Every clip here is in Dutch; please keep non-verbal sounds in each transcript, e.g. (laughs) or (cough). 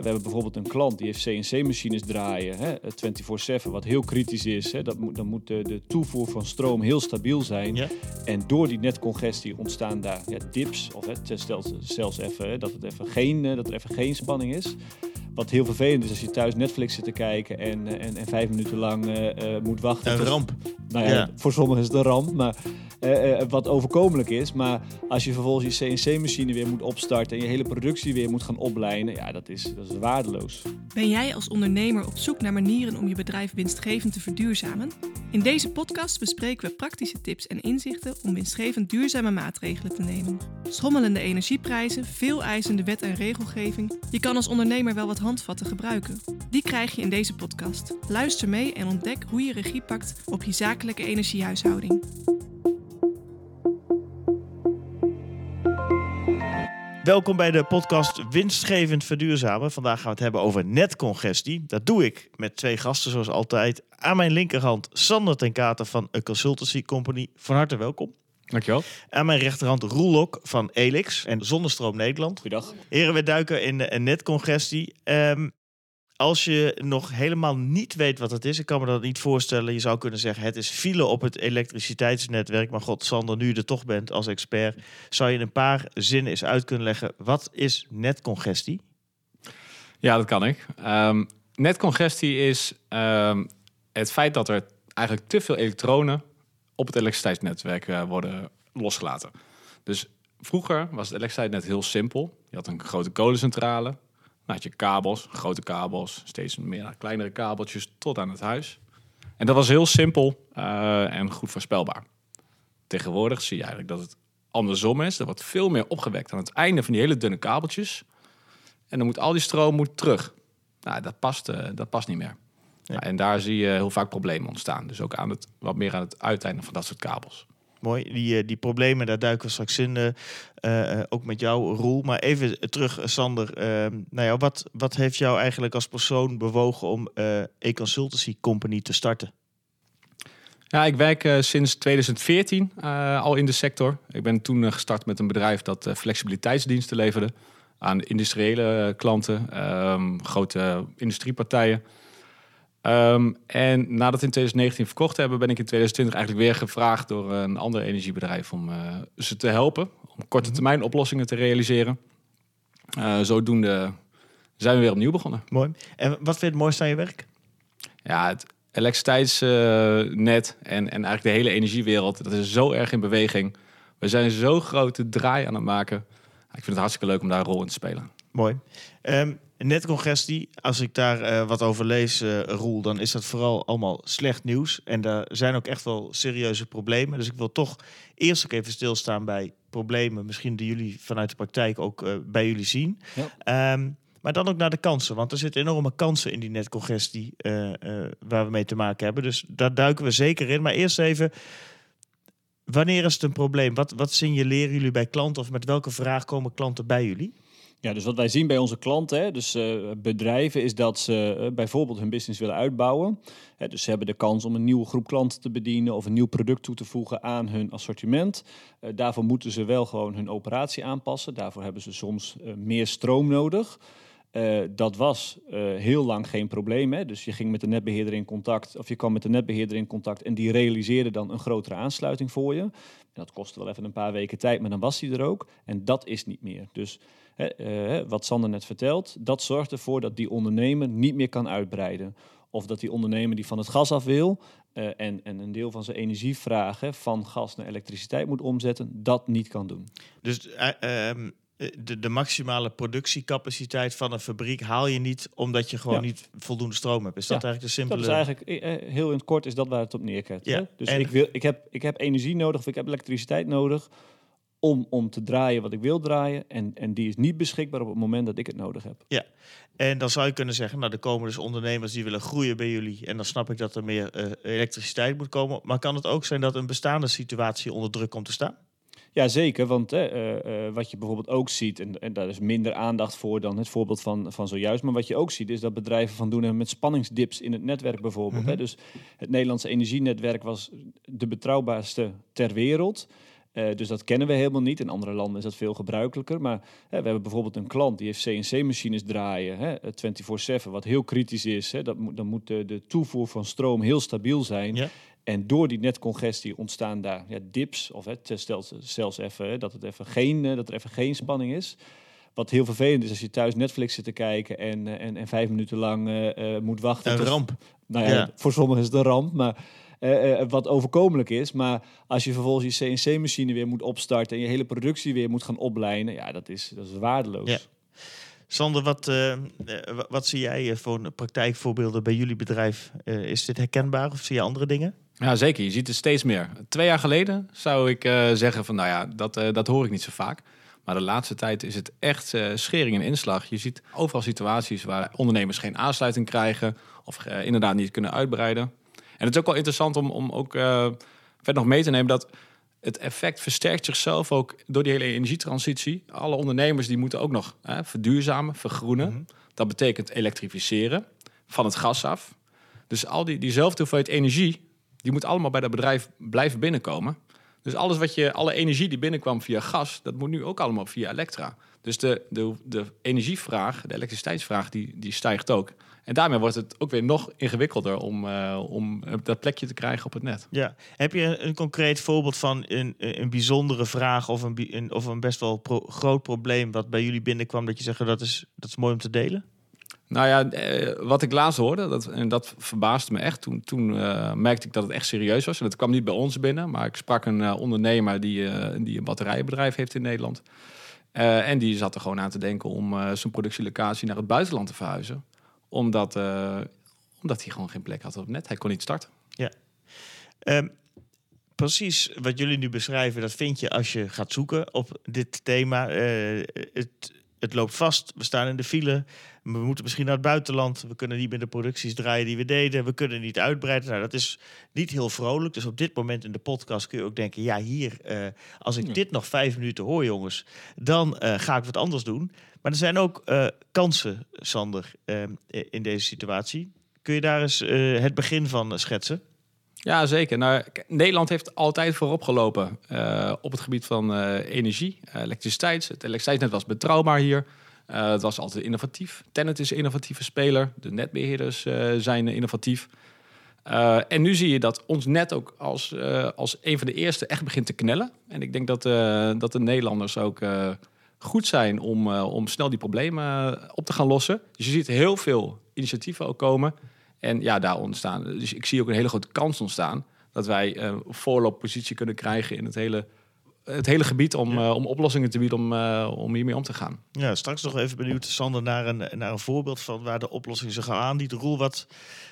we hebben bijvoorbeeld een klant die heeft CNC-machines draaien, hè, 24/7, wat heel kritisch is. Dat moet, dan moet de, toevoer van stroom heel stabiel zijn. Ja. En door die netcongestie ontstaan daar ja, dips, of stel zelfs even dat, het even geen, eh, dat er even geen spanning is. Wat heel vervelend is als je thuis Netflix zit te kijken en, eh, en, en vijf minuten lang eh, moet wachten. Een ramp. nou ja, Ja. voor sommigen is het een ramp, maar eh, eh, wat overkomelijk is. Maar als je vervolgens je CNC-machine weer moet opstarten en je hele productie weer moet gaan oplijnen, ja, dat is, dat is waardeloos. Ben jij als ondernemer op zoek naar manieren om je bedrijf winstgevend te verduurzamen? In deze podcast bespreken we praktische tips en inzichten om winstgevend duurzame maatregelen te nemen. Schommelende energieprijzen, veel eisende wet en regelgeving. Je kan als ondernemer wel wat handvatten gebruiken. Die krijg je in deze podcast. Luister mee en ontdek hoe je regie pakt op je zakelijke energiehuishouding. Welkom bij de podcast Winstgevend Verduurzamen. Vandaag gaan we het hebben over netcongestie. Dat doe ik met twee gasten zoals altijd. Aan mijn linkerhand Sander ten Katen van een consultancy company. Van harte welkom. Dankjewel. Aan mijn rechterhand Roel Lok van Elix en Zonnestroom Nederland. Goeiedag. Heren, we duiken in de netcongestie. Ehm, als je nog helemaal niet weet wat het is, ik kan me dat niet voorstellen. Je zou kunnen zeggen, het is file op het elektriciteitsnetwerk. Maar god, Sander, nu je er toch bent als expert, zou je in een paar zinnen eens uit kunnen leggen. Wat is netcongestie? Ja, dat kan ik. Ehm, netcongestie is ehm, het feit dat er eigenlijk te veel elektronen op het elektriciteitsnetwerk eh, worden losgelaten. Dus vroeger was het elektriciteitsnet heel simpel. Je had een grote kolencentrale. Dan had je kabels, grote kabels, steeds meer kleinere kabeltjes tot aan het huis. En dat was heel simpel eh, en goed voorspelbaar. Tegenwoordig zie je eigenlijk dat het andersom is. Er wordt veel meer opgewekt aan het einde van die hele dunne kabeltjes. En dan moet al die stroom moet terug. Nou, dat past, eh, dat past niet meer. Ja. En daar zie je heel vaak problemen ontstaan. Dus ook aan het, wat meer aan het uiteinde van dat soort kabels. Mooi, die, eh, die problemen, daar duiken we straks in. eh, ook met jou, Roel. Maar even terug, Sander. Ehm, nou ja, wat, wat heeft jou eigenlijk als persoon bewogen om eh e-consultancy company te starten? Ja, ik werk sinds 2014 eh, al in de sector. Ik ben toen gestart met een bedrijf dat flexibiliteitsdiensten leverde aan industriële klanten, ehm, grote industriepartijen. Ehm, en nadat we in 2019 verkocht hebben, ben ik in 2020 eigenlijk weer gevraagd door een ander energiebedrijf om eh, ze te helpen om korte termijn oplossingen te realiseren. Eh, zodoende zijn we weer opnieuw begonnen. Mooi. En wat vind je het mooiste aan je werk? Ja, het elektriciteitsnet en, en eigenlijk de hele energiewereld, dat is zo erg in beweging. We zijn zo grote draai aan het maken. Ik vind het hartstikke leuk om daar een rol in te spelen. Mooi. Ehm netcongestie, als ik daar eh, wat over lees, eh, Roel, dan is dat vooral allemaal slecht nieuws. En daar zijn ook echt wel serieuze problemen. Dus ik wil toch eerst ook even stilstaan bij problemen, misschien die jullie vanuit de praktijk ook eh, bij jullie zien. Ja. Ehm, maar dan ook naar de kansen, want er zitten enorme kansen in die netcongestie waar we mee te maken hebben. Dus daar duiken we zeker in. Maar eerst even, wanneer is het een probleem? Wat, wat signaleren jullie bij klanten of met welke vraag komen klanten bij jullie? Ja, dus wat wij zien bij onze klanten, hè, dus eh, bedrijven, is dat ze eh, bijvoorbeeld hun business willen uitbouwen. Hè, dus ze hebben de kans om een nieuwe groep klanten te bedienen of een nieuw product toe te voegen aan hun assortiment. Eh, daarvoor moeten ze wel gewoon hun operatie aanpassen. Daarvoor hebben ze soms meer stroom nodig. Dat was heel lang geen probleem. Hè? Dus je ging met de netbeheerder in contact, of je kwam met de netbeheerder in contact en die realiseerde dan een grotere aansluiting voor je. Dat kostte wel even een paar weken tijd, maar dan was die er ook. En dat is niet meer. Dus hè, eh, wat Sander net vertelt, dat zorgt ervoor dat die ondernemer niet meer kan uitbreiden. Of dat die ondernemer die van het gas af wil eh, en, en een deel van zijn energievraag hè, van gas naar elektriciteit moet omzetten, dat niet kan doen. Dus eh, ehm, eh, de, de maximale productiecapaciteit van een fabriek haal je niet omdat je gewoon Ja. niet voldoende stroom hebt. Is dat eigenlijk de Dat simpele... is eigenlijk heel in het kort is dat waar het op. Ja, hè? Dus en- ik, wil, ik, heb, ik heb energie nodig of ik heb elektriciteit nodig om, om te draaien wat ik wil draaien. En, en die is niet beschikbaar op het moment dat ik het nodig heb. En dan zou je kunnen zeggen, nou, er komen dus ondernemers die willen groeien bij jullie. En dan snap ik dat er meer eh, elektriciteit moet komen. Maar kan het ook zijn dat een bestaande situatie onder druk komt te staan? Ja, zeker. Want hè, eh, eh, wat je bijvoorbeeld ook ziet, en, en daar is minder aandacht voor dan het voorbeeld van, van zojuist. Maar wat je ook ziet, is dat bedrijven van doen hebben met spanningsdips in het netwerk bijvoorbeeld. Mhm. hè. Dus het Nederlandse energienetwerk was de betrouwbaarste ter wereld. Eh, dus dat kennen we helemaal niet. In andere landen is dat veel gebruikelijker. Maar hè, we hebben bijvoorbeeld een klant die heeft CNC-machines draaien, hè, 24/7, wat heel kritisch is. Hè. Dat moet, dan moet de, de toevoer van stroom heel stabiel zijn. Ja. En door die netcongestie ontstaan daar ja, dips, of hè, stel, zelfs even hè, dat, het even geen, eh, dat er even geen spanning is. Wat heel vervelend is als je thuis Netflix zit te kijken en, eh, en, en vijf minuten lang eh, eh, moet wachten. Een tot- ramp. Nou ja, Ja. voor sommigen is het een ramp, maar eh, eh, wat overkomelijk is. Maar als je vervolgens je CNC-machine weer moet opstarten en je hele productie weer moet gaan oplijnen, ja, dat is, dat is waardeloos. Ja. Sander, wat, eh, wa- wat zie jij voor praktijkvoorbeelden bij jullie bedrijf? Eh, is dit herkenbaar of zie je andere dingen? Ja, zeker. Je ziet het steeds meer. Twee jaar geleden zou ik eh, zeggen van, nou ja, dat, dat hoor ik niet zo vaak. Maar de laatste tijd is het echt eh, schering en inslag. Je ziet overal situaties waar ondernemers geen aansluiting krijgen of inderdaad niet kunnen uitbreiden. En het is ook wel interessant om, om ook eh, verder nog mee te nemen dat het effect versterkt zichzelf ook door die hele energietransitie. Alle ondernemers die moeten ook nog hè, verduurzamen, vergroenen. Dat betekent elektrificeren van het gas af. Dus al die, diezelfde hoeveelheid energie, die moet allemaal bij dat bedrijf blijven binnenkomen. Dus alles wat je, alle energie die binnenkwam via gas, dat moet nu ook allemaal via elektra. Dus de, de, de energievraag, de elektriciteitsvraag, die, die stijgt ook. En daarmee wordt het ook weer nog ingewikkelder om, eh, om dat plekje te krijgen op het net. Ja. Heb je een, concreet voorbeeld van een, een bijzondere vraag of een, een, of een best wel groot probleem wat bij jullie binnenkwam dat je zegt dat is, dat is mooi om te delen? Nou ja, eh, wat ik laatst hoorde, dat, en dat verbaasde me echt. Toen, toen eh, merkte ik dat het echt serieus was. En dat kwam niet bij ons binnen, maar ik sprak een eh, ondernemer die, die een batterijbedrijf heeft in Nederland. En die zat er gewoon aan te denken om zijn productielocatie naar het buitenland te verhuizen. Omdat, omdat hij gewoon geen plek had op net. Hij kon niet starten. Ehm, precies wat jullie nu beschrijven, dat vind je als je gaat zoeken op dit thema. Het, het loopt vast, we staan in de file, we moeten misschien naar het buitenland, we kunnen niet meer de producties draaien die we deden, we kunnen niet uitbreiden. Nou, dat is niet heel vrolijk. Dus op dit moment in de podcast kun je ook denken, ja hier, eh, als ik Ja. dit nog vijf minuten hoor jongens, dan eh, ga ik wat anders doen. Maar er zijn ook eh, kansen, Sander, in deze situatie. Kun je daar eens het begin van schetsen? Ja, zeker. Nou, Nederland heeft altijd voorop gelopen op het gebied van energie, elektriciteit. Het elektriciteitsnet was betrouwbaar hier. Eh, het was altijd innovatief. Tennet is een innovatieve speler. De netbeheerders eh, zijn innovatief. Eh, en nu zie je dat ons net ook als, als een van de eerste echt begint te knellen. En ik denk dat, dat de Nederlanders ook goed zijn om, om snel die problemen op te gaan lossen. Dus je ziet heel veel initiatieven ook komen. En ja, daar ontstaan. Dus ik zie ook een hele grote kans ontstaan dat wij eh voorlooppositie kunnen krijgen in het hele, het hele gebied om, Ja. eh, om oplossingen te bieden om, eh, om hiermee om te gaan. Ja, straks nog even benieuwd, Sander, naar een, naar een voorbeeld van waar de oplossingen zich gaan aanbieden. Roel, wat,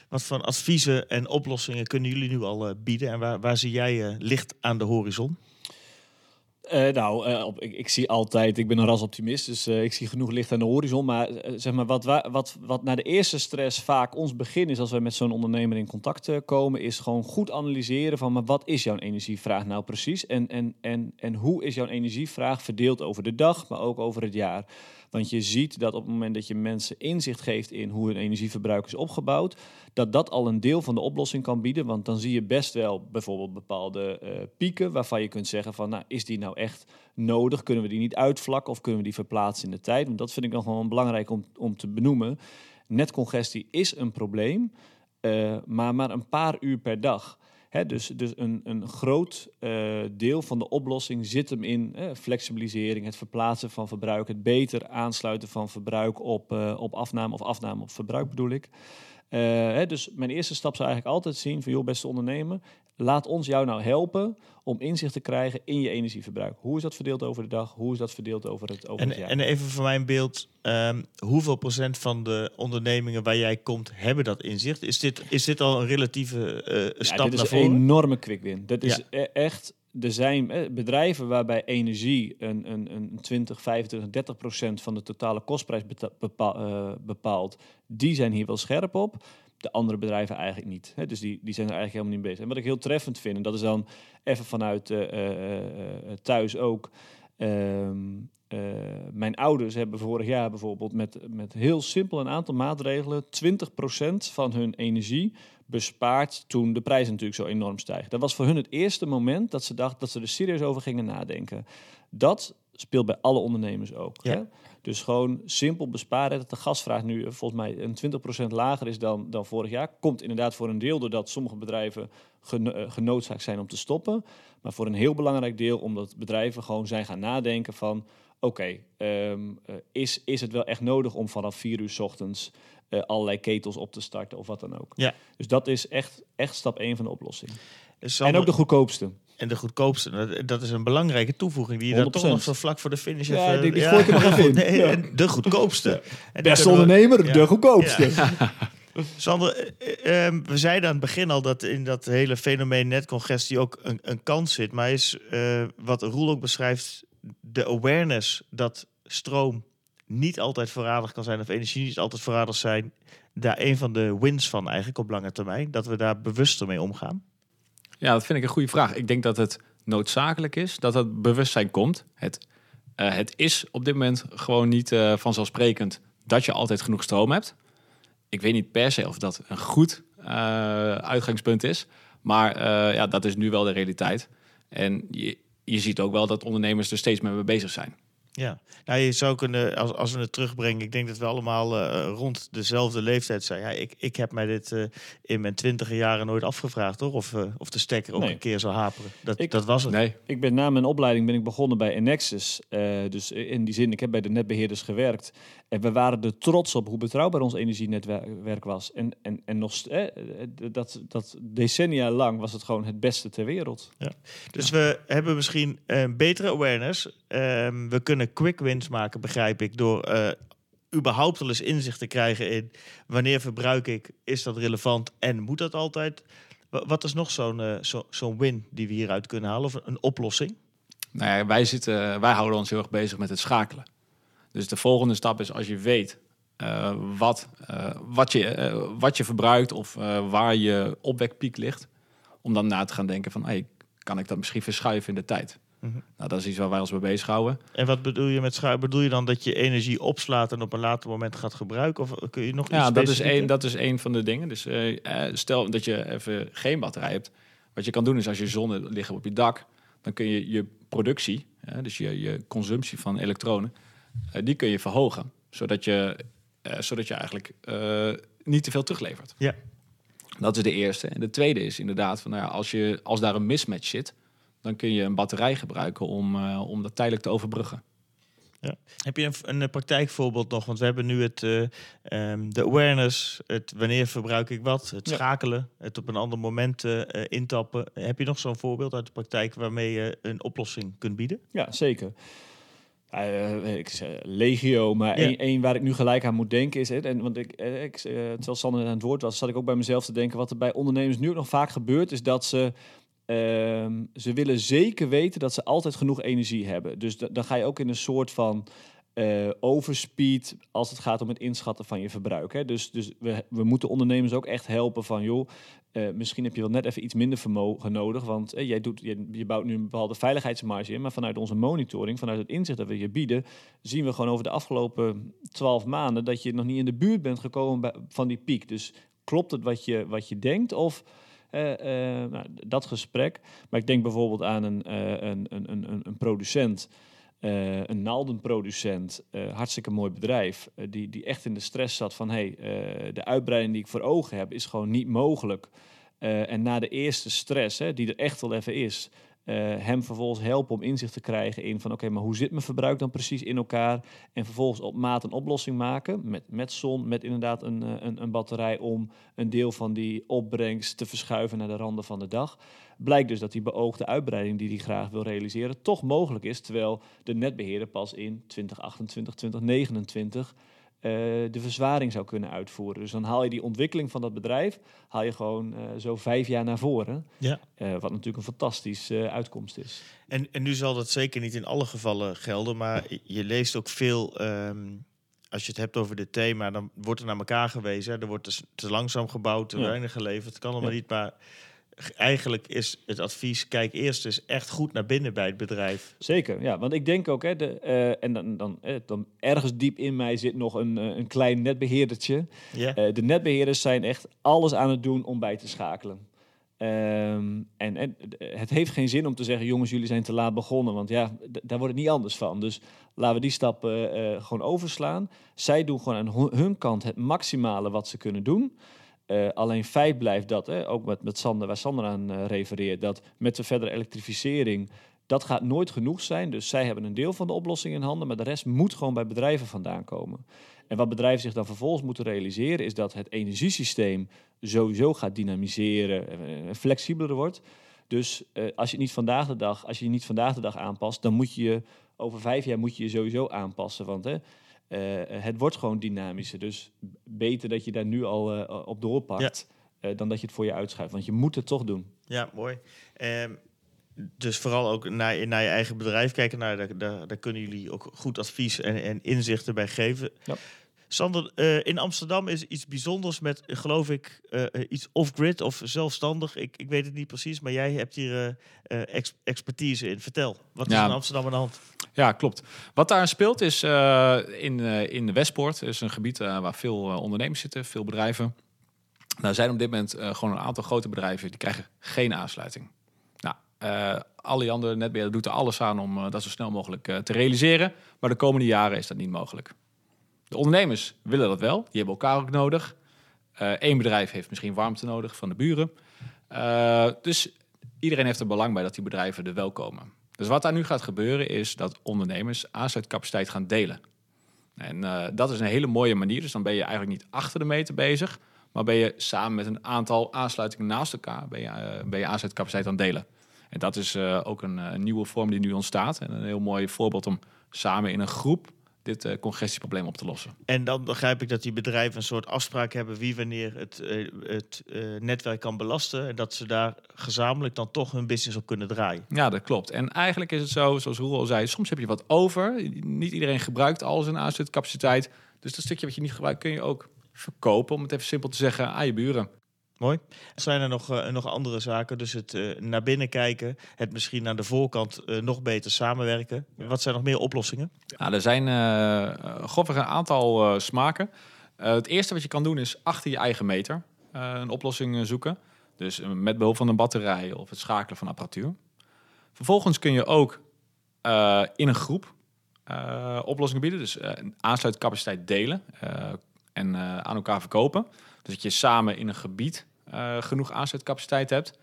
wat voor adviezen en oplossingen kunnen jullie nu al eh, bieden? En waar, waar zie jij licht aan de horizon? Eh, nou, eh, op, ik, zie altijd, ik ben een rasoptimist, dus eh, ik zie genoeg licht aan de horizon. Maar zeg maar, wat, wa- wat, wat na de eerste stress vaak ons begin is als we met zo'n ondernemer in contact komen, is gewoon goed analyseren van, maar wat is jouw energievraag nou precies? En, en, en, en hoe is jouw energievraag verdeeld over de dag, maar ook over het jaar? Want je ziet dat op het moment dat je mensen inzicht geeft in hoe hun energieverbruik is opgebouwd, dat dat al een deel van de oplossing kan bieden. Want dan zie je best wel bijvoorbeeld bepaalde eh, pieken waarvan je kunt zeggen van, nou, is die nou echt nodig? Kunnen we die niet uitvlakken of kunnen we die verplaatsen in de tijd? Want dat vind ik nog wel belangrijk om, om te benoemen. Netcongestie is een probleem, eh, maar maar een paar uur per dag. Dus dus een, een groot eh, deel van de oplossing zit hem in flexibilisering, het verplaatsen van verbruik, het beter aansluiten van verbruik op, eh, op afname of afname op verbruik bedoel ik. Eh, dus mijn eerste stap zou eigenlijk altijd zien van joh, beste ondernemer, laat ons jou nou helpen om inzicht te krijgen in je energieverbruik. Hoe is dat verdeeld over de dag? Hoe is dat verdeeld over het, over En, het jaar? en even voor mijn beeld, ehm, hoeveel procent van de ondernemingen waar jij komt hebben dat inzicht? Is dit, is dit al een relatieve eh, Ja, stap dit is naar een voren? enorme quick win. Dat is Ja. e- echt. Er zijn eh, bedrijven waarbij energie een, een, een 20, 25, 30 procent van de totale kostprijs eh, bepaalt. Die zijn hier wel scherp op. De andere bedrijven eigenlijk niet. Hè? Dus die, die zijn er eigenlijk helemaal niet bezig. En wat ik heel treffend vind, en dat is dan even vanuit eh, eh, eh, thuis ook. ehm, eh, mijn ouders hebben vorig jaar bijvoorbeeld met, met heel simpel een aantal maatregelen 20% van hun energie bespaard toen de prijzen natuurlijk zo enorm stijgen. Dat was voor hun het eerste moment dat ze dachten dat ze er serieus over gingen nadenken. Dat speelt bij alle ondernemers ook. Ja. Hè? Dus gewoon simpel besparen. Dat de gasvraag nu eh, volgens mij een 20% lager is dan, dan vorig jaar. Komt inderdaad voor een deel doordat sommige bedrijven eh, genoodzaakt zijn om te stoppen. Maar voor een heel belangrijk deel omdat bedrijven gewoon zijn gaan nadenken van... Oké, ehm, eh, is, is het wel echt nodig om vanaf 4 uur 's ochtends allerlei ketels op te starten of wat dan ook? Ja. Dus dat is echt, echt stap 1 van de oplossing. En ook de goedkoopste. En de goedkoopste. Dat, dat is een belangrijke toevoeging die je dan toch 100%. nog zo vlak voor de finish Ja, even... die- die gooi ik er nog even in. (laughs) Nee, Ja. en De goedkoopste. En Beste we- ondernemer, ja. de goedkoopste. (laughs) Sander, eh, eh, we zeiden aan het begin al dat in dat hele fenomeen netcongestie ook een, een kans zit. Maar is eh, wat Roel ook beschrijft, de awareness dat stroom niet altijd voorradig kan zijn of energie niet altijd voorradig zijn, daar een van de wins van eigenlijk op lange termijn. Dat we daar bewuster mee omgaan. Ja, dat vind ik een goede vraag. Ik denk dat het noodzakelijk is dat het bewustzijn komt. Het, eh, het is op dit moment gewoon niet eh, vanzelfsprekend dat je altijd genoeg stroom hebt. Ik weet niet per se of dat een goed eh, uitgangspunt is. Maar ja, dat is nu wel de realiteit. En je, je ziet ook wel dat ondernemers er steeds meer mee bezig zijn. Ja, nou, je zou kunnen, als, als we het terugbrengen, ik denk dat we allemaal eh, rond dezelfde leeftijd zijn. Ja, ik, ik heb mij dit eh, in mijn twintige jaren nooit afgevraagd, hoor. Of, eh, of de stekker ook Nee. een keer zou haperen. Dat, Ik- dat was het. Nee, Ik ben na mijn opleiding ben ik begonnen bij Enexis. Eh, dus in die zin, ik heb bij de netbeheerders gewerkt. En we waren er trots op hoe betrouwbaar ons energienetwerk was. En, en, en nog eh, dat, dat decennia lang was het gewoon het beste ter wereld. Dus we hebben misschien een betere awareness. Ehm, we kunnen quick wins maken, begrijp ik, door eh, überhaupt al eens inzicht te krijgen in wanneer verbruik ik, is dat relevant en moet dat altijd? Wa- Wat is nog zo'n eh, zo, zo'n win die we hieruit kunnen halen of een oplossing? Nou ja, wij, zitten, wij houden ons heel erg bezig met het schakelen. Dus de volgende stap is als je weet eh, wat, wat, je, wat je verbruikt of waar je opwekpiek ligt, om dan na te gaan denken van, hey, kan ik dat misschien verschuiven in de tijd? Mhm. Nou, dat is iets waar wij ons mee bezighouden. En wat bedoel je met schuiven? Bedoel je dan dat je energie opslaat en op een later moment gaat gebruiken? Of kun je nog iets Ja, dat is, één, dat is één van de dingen. Dus eh, eh, stel dat je even geen batterij hebt. Wat je kan doen is als je zonne liggen op je dak, dan kun je je productie, hè, dus je, je consumptie van elektronen, eh, die kun je verhogen. Zodat je, eh, zodat je eigenlijk eh, niet te veel teruglevert. Ja. Dat is de eerste. En de tweede is inderdaad, van, nou ja, als, je, als daar een mismatch zit, dan kun je een batterij gebruiken om, eh, om dat tijdelijk te overbruggen. Heb je een, een praktijkvoorbeeld nog? Want we hebben nu het, eh, ehm, de awareness, het wanneer verbruik ik wat, het Ja. schakelen, het op een ander moment eh, eh, intappen. Heb je nog zo'n voorbeeld uit de praktijk waarmee je een oplossing kunt bieden? Ja, zeker. Eh, ik zeg legio, maar Ja. één waar ik nu gelijk aan moet denken is... En, want ik, eh, ik, eh, terwijl Sander aan het woord was, zat ik ook bij mezelf te denken... wat er bij ondernemers nu ook nog vaak gebeurt, is dat ze... ehm, ze willen zeker weten dat ze altijd genoeg energie hebben. Dus da- dan ga je ook in een soort van eh, overspeed als het gaat om het inschatten van je verbruik. Hè. Dus, dus we, we moeten ondernemers ook echt helpen van... joh, eh, misschien heb je wel net even iets minder vermogen nodig, want eh, jij doet, je, bouwt nu een bepaalde veiligheidsmarge in, maar vanuit onze monitoring, vanuit het inzicht dat we je bieden, zien we gewoon over de afgelopen twaalf maanden dat je nog niet in de buurt bent gekomen van die piek. Dus klopt het wat je, wat je denkt of nou, dat gesprek. Maar ik denk bijvoorbeeld aan een, eh, een, een, een, een- producent. eh, een naaldenproducent, eh, hartstikke mooi bedrijf, eh, die, die echt in de stress zat van hey, eh, de uitbreiding die ik voor ogen heb is gewoon niet mogelijk. Eh, en na de eerste stress, hè, die er echt wel even is, eh, hem vervolgens helpen om inzicht te krijgen in van oké, maar hoe zit mijn verbruik dan precies in elkaar? En vervolgens op maat een oplossing maken met, met zon, met inderdaad een, eh, een, een batterij om een deel van die opbrengst te verschuiven naar de randen van de dag. Blijkt dus dat die beoogde uitbreiding die hij graag wil realiseren toch mogelijk is, terwijl de netbeheerder pas in 2028, 2029 eh, de verzwaring zou kunnen uitvoeren. Dus dan haal je die ontwikkeling van dat bedrijf, haal je gewoon eh, zo vijf jaar naar voren. Ja. Eh, wat natuurlijk een fantastische eh, uitkomst is. En, en nu zal dat zeker niet in alle gevallen gelden, maar je leest ook veel. ehm, als je het hebt over dit thema, dan wordt er naar elkaar gewezen. hè. Er wordt dus te langzaam gebouwd, te Ja. weinig geleverd. Het kan allemaal Ja. niet, maar eigenlijk is het advies: kijk eerst eens echt goed naar binnen bij het bedrijf. Zeker, ja. Want ik denk ook, hè, de, eh, en dan, dan, eh, dan ergens diep in mij zit nog een, eh, een klein netbeheerdertje. Eh, de netbeheerders zijn echt alles aan het doen om bij te schakelen. Ehm, en, en het heeft geen zin om te zeggen, jongens, jullie zijn te laat begonnen. Want ja, daar wordt het niet anders van. Dus laten we die stap gewoon overslaan. Zij doen gewoon aan hun kant het maximale wat ze kunnen doen. Eh, alleen feit blijft dat, hè, ook met, met Sander, waar Sander aan eh, refereert, dat met de verdere elektrificering, dat gaat nooit genoeg zijn. Dus zij hebben een deel van de oplossing in handen, maar de rest moet gewoon bij bedrijven vandaan komen. En wat bedrijven zich dan vervolgens moeten realiseren, is dat het energiesysteem sowieso gaat dynamiseren, en flexibeler wordt. Dus eh, als je niet vandaag de dag, als je niet vandaag de dag aanpast, dan moet je je over vijf jaar moet je je sowieso aanpassen. Want hè, eh, het wordt gewoon dynamischer. Dus beter dat je daar nu al eh, op doorpakt, eh, dan dat je het voor je uitschuift. Want je moet het toch doen. Ja, mooi. Ehm, dus vooral ook naar, naar je eigen bedrijf kijken. Nou, daar, daar, daar kunnen jullie ook goed advies en, en inzichten bij geven. Ja. Sander, eh, in Amsterdam is iets bijzonders met, eh, geloof ik, eh, eh, iets off-grid of zelfstandig. Ik, ik weet het niet precies, maar jij hebt hier eh, eh, ex- expertise in. Vertel, wat is Ja. in Amsterdam aan de hand? Ja, klopt. Wat daar speelt is eh, in, eh, in Westpoort. Is een gebied eh, waar veel ondernemers zitten, veel bedrijven. Nou zijn op dit moment gewoon een aantal grote bedrijven die krijgen geen aansluiting. Nou, alle andere netbeheerder doet er alles aan om dat zo snel mogelijk te realiseren. Maar de komende jaren is dat niet mogelijk. De ondernemers willen dat wel. Die hebben elkaar ook nodig. Eén bedrijf heeft misschien warmte nodig van de buren. Dus iedereen heeft er belang bij dat die bedrijven er wel komen. Dus wat daar nu gaat gebeuren is dat ondernemers aansluitcapaciteit gaan delen. En eh, dat is een hele mooie manier. Dus dan ben je eigenlijk niet achter de meter bezig, maar ben je samen met een aantal aansluitingen naast elkaar ben je, eh, ben je aansluitcapaciteit aan het delen. En dat is eh, ook een, een nieuwe vorm die nu ontstaat. En een heel mooi voorbeeld om samen in een groep dit eh, congestieprobleem op te lossen. En dan begrijp ik dat die bedrijven een soort afspraak hebben wie wanneer het, eh, het eh, netwerk kan belasten. En dat ze daar gezamenlijk dan toch hun business op kunnen draaien. Ja, dat klopt. En eigenlijk is het zo, zoals Roel al zei, soms heb je wat over. Niet iedereen gebruikt al zijn aansluitcapaciteit. Dus dat stukje wat je niet gebruikt kun je ook verkopen, om het even simpel te zeggen, aan je buren. Mooi. Zijn er nog, eh, nog andere zaken? Dus het eh, naar binnen kijken, het misschien aan de voorkant eh, nog beter samenwerken. Wat zijn nog meer oplossingen? Nou, er zijn grofweg een aantal smaken. Het eerste wat je kan doen is achter je eigen meter een oplossing zoeken. Dus met behulp van een batterij of het schakelen van apparatuur. Vervolgens kun je ook in een groep oplossingen bieden. Dus aansluitcapaciteit delen en aan elkaar verkopen. Dus dat je samen in een gebied genoeg aansluitcapaciteit hebt.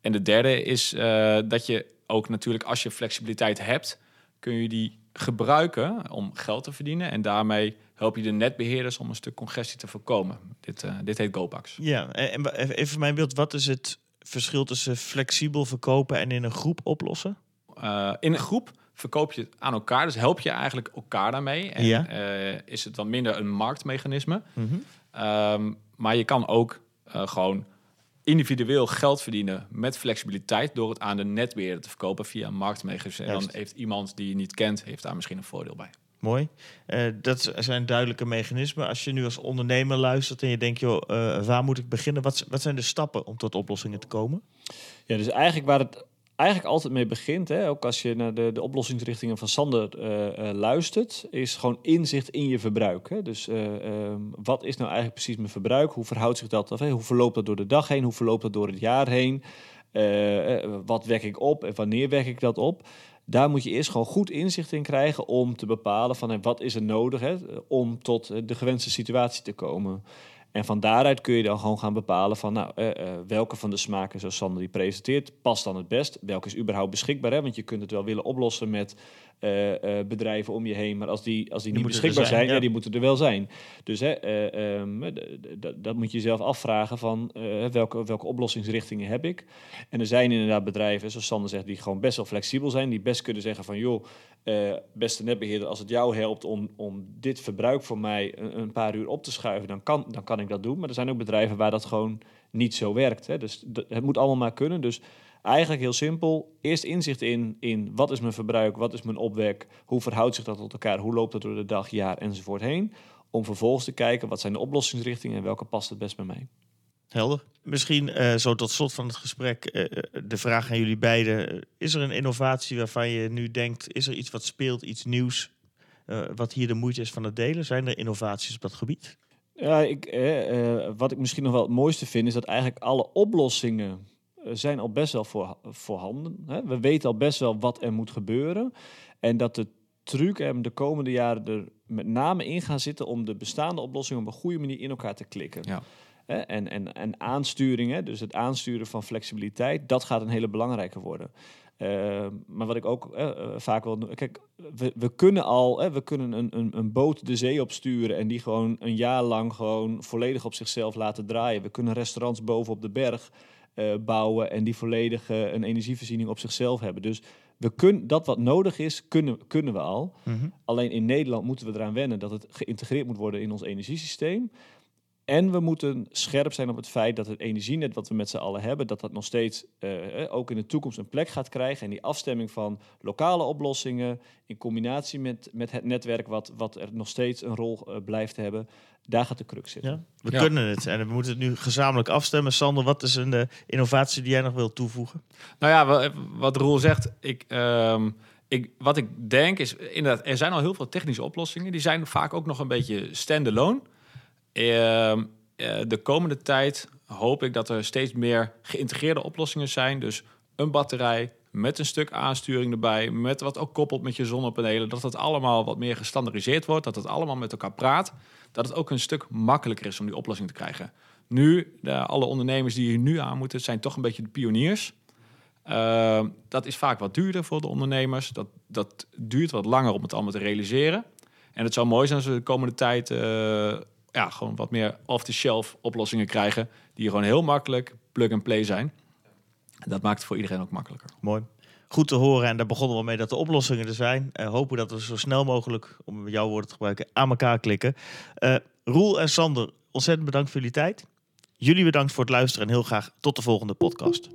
En de derde is eh, dat je ook natuurlijk als je flexibiliteit hebt, kun je die gebruiken om geld te verdienen. En daarmee help je de netbeheerders om een stuk congestie te voorkomen. Dit, uh, dit heet GoPax. Ja, en even mijn beeld. Wat is het verschil tussen flexibel verkopen en in een groep oplossen? Uh, in een groep verkoop je het aan elkaar. Dus help je eigenlijk elkaar daarmee. En ja. uh, is het dan minder een marktmechanisme. Mm -hmm. um, maar je kan ook gewoon individueel geld verdienen met flexibiliteit door het aan de netbeheerder te verkopen via een marktmechanisme. En dan heeft iemand die je niet kent, heeft daar misschien een voordeel bij. Mooi. Uh, dat zijn duidelijke mechanismen. Als je nu als ondernemer luistert en je denkt, joh, uh, waar moet ik beginnen? Wat, wat zijn de stappen om tot oplossingen te komen? Ja, dus eigenlijk waar het eigenlijk altijd mee begint, hè, ook als je naar de, de oplossingsrichtingen van Sander uh, uh, luistert, is gewoon inzicht in je verbruik. Hè. Dus uh, wat is nou eigenlijk precies mijn verbruik? Hoe verhoudt zich dat? Hoe verloopt dat door de dag heen? Hoe verloopt dat door het jaar heen? wat wek ik op en wanneer wek ik dat op? Daar moet je eerst gewoon goed inzicht in krijgen om te bepalen van wat is er nodig hè, om tot de gewenste situatie te komen. En van daaruit kun je dan gewoon gaan bepalen van nou, uh, uh, welke van de smaken zoals Sander die presenteert past dan het best. Welke is überhaupt beschikbaar? Hè? Want je kunt het wel willen oplossen met uh, bedrijven om je heen, maar als die, als die, die niet beschikbaar zijn, zijn ja. ja. die moeten er wel zijn. Dus hè, um, dat moet je jezelf afvragen van welke, welke oplossingsrichtingen heb ik. En er zijn inderdaad bedrijven, zoals Sander zegt, die gewoon best wel flexibel zijn, die best kunnen zeggen van joh, beste netbeheerder, als het jou helpt om, om dit verbruik voor mij een, een paar uur op te schuiven, dan kan, dan kan ik dat doen. Maar er zijn ook bedrijven waar dat gewoon niet zo werkt. Hè. Dus het moet allemaal maar kunnen. Dus eigenlijk heel simpel. Eerst inzicht in, in wat is mijn verbruik, wat is mijn opwek, hoe verhoudt zich dat tot elkaar, hoe loopt dat door de dag, jaar enzovoort heen. Om vervolgens te kijken wat zijn de oplossingsrichtingen en welke past het best bij mij. Helder. Misschien uh, zo tot slot van het gesprek uh, de vraag aan jullie beiden. Is er een innovatie waarvan je nu denkt, is er iets wat speelt, iets nieuws, uh, wat hier de moeite is van het delen? Zijn er innovaties op dat gebied? Ja, ik, eh, wat ik misschien nog wel het mooiste vind, is dat eigenlijk alle oplossingen zijn al best wel voor, voorhanden. Hè? We weten al best wel wat er moet gebeuren. En dat de truc en de komende jaren er met name in gaan zitten om de bestaande oplossingen op een goede manier in elkaar te klikken. Ja. En, en, en aansturing, dus het aansturen van flexibiliteit, dat gaat een hele belangrijke worden. Uh, maar wat ik ook uh, vaak wil doen. Kijk, we, we kunnen al, uh, we kunnen een, een, een boot de zee opsturen en die gewoon een jaar lang gewoon volledig op zichzelf laten draaien. We kunnen restaurants boven op de berg bouwen en die volledig een energievoorziening op zichzelf hebben. Dus we kunnen dat wat nodig is, kunnen, kunnen we al. Mhm. Alleen in Nederland moeten we eraan wennen dat het geïntegreerd moet worden in ons energiesysteem. En we moeten scherp zijn op het feit dat het energienet wat we met z'n allen hebben, dat dat nog steeds uh, ook in de toekomst een plek gaat krijgen. En die afstemming van lokale oplossingen in combinatie met, met het netwerk wat, wat er nog steeds een rol uh, blijft hebben, daar gaat de crux zitten. Ja, we Ja. kunnen het en we moeten het nu gezamenlijk afstemmen. Sander, wat is een uh, innovatie die jij nog wilt toevoegen? Nou ja, wa- wat Roel zegt, ik, ehm, ik, wat ik denk is inderdaad, er zijn al heel veel technische oplossingen. Die zijn vaak ook nog een beetje standalone. Eh, de komende tijd hoop ik dat er steeds meer geïntegreerde oplossingen zijn. Dus een batterij met een stuk aansturing erbij, met wat ook koppelt met je zonnepanelen. Dat het allemaal wat meer gestandardiseerd wordt, dat het allemaal met elkaar praat. Dat het ook een stuk makkelijker is om die oplossing te krijgen. Nu, de, alle ondernemers die hier nu aan moeten, zijn toch een beetje de pioniers. Uh, dat is vaak wat duurder voor de ondernemers. Dat, dat duurt wat langer om het allemaal te realiseren. En het zou mooi zijn als we de komende tijd uh, ja, gewoon wat meer off-the-shelf oplossingen krijgen. Die gewoon heel makkelijk plug-and-play zijn. En dat maakt het voor iedereen ook makkelijker. Mooi. Goed te horen en daar begonnen we mee dat de oplossingen er zijn. Uh, hopen dat we zo snel mogelijk, om jouw woorden te gebruiken, aan elkaar klikken. Uh, Roel en Sander, ontzettend bedankt voor jullie tijd. Jullie bedankt voor het luisteren en heel graag tot de volgende podcast.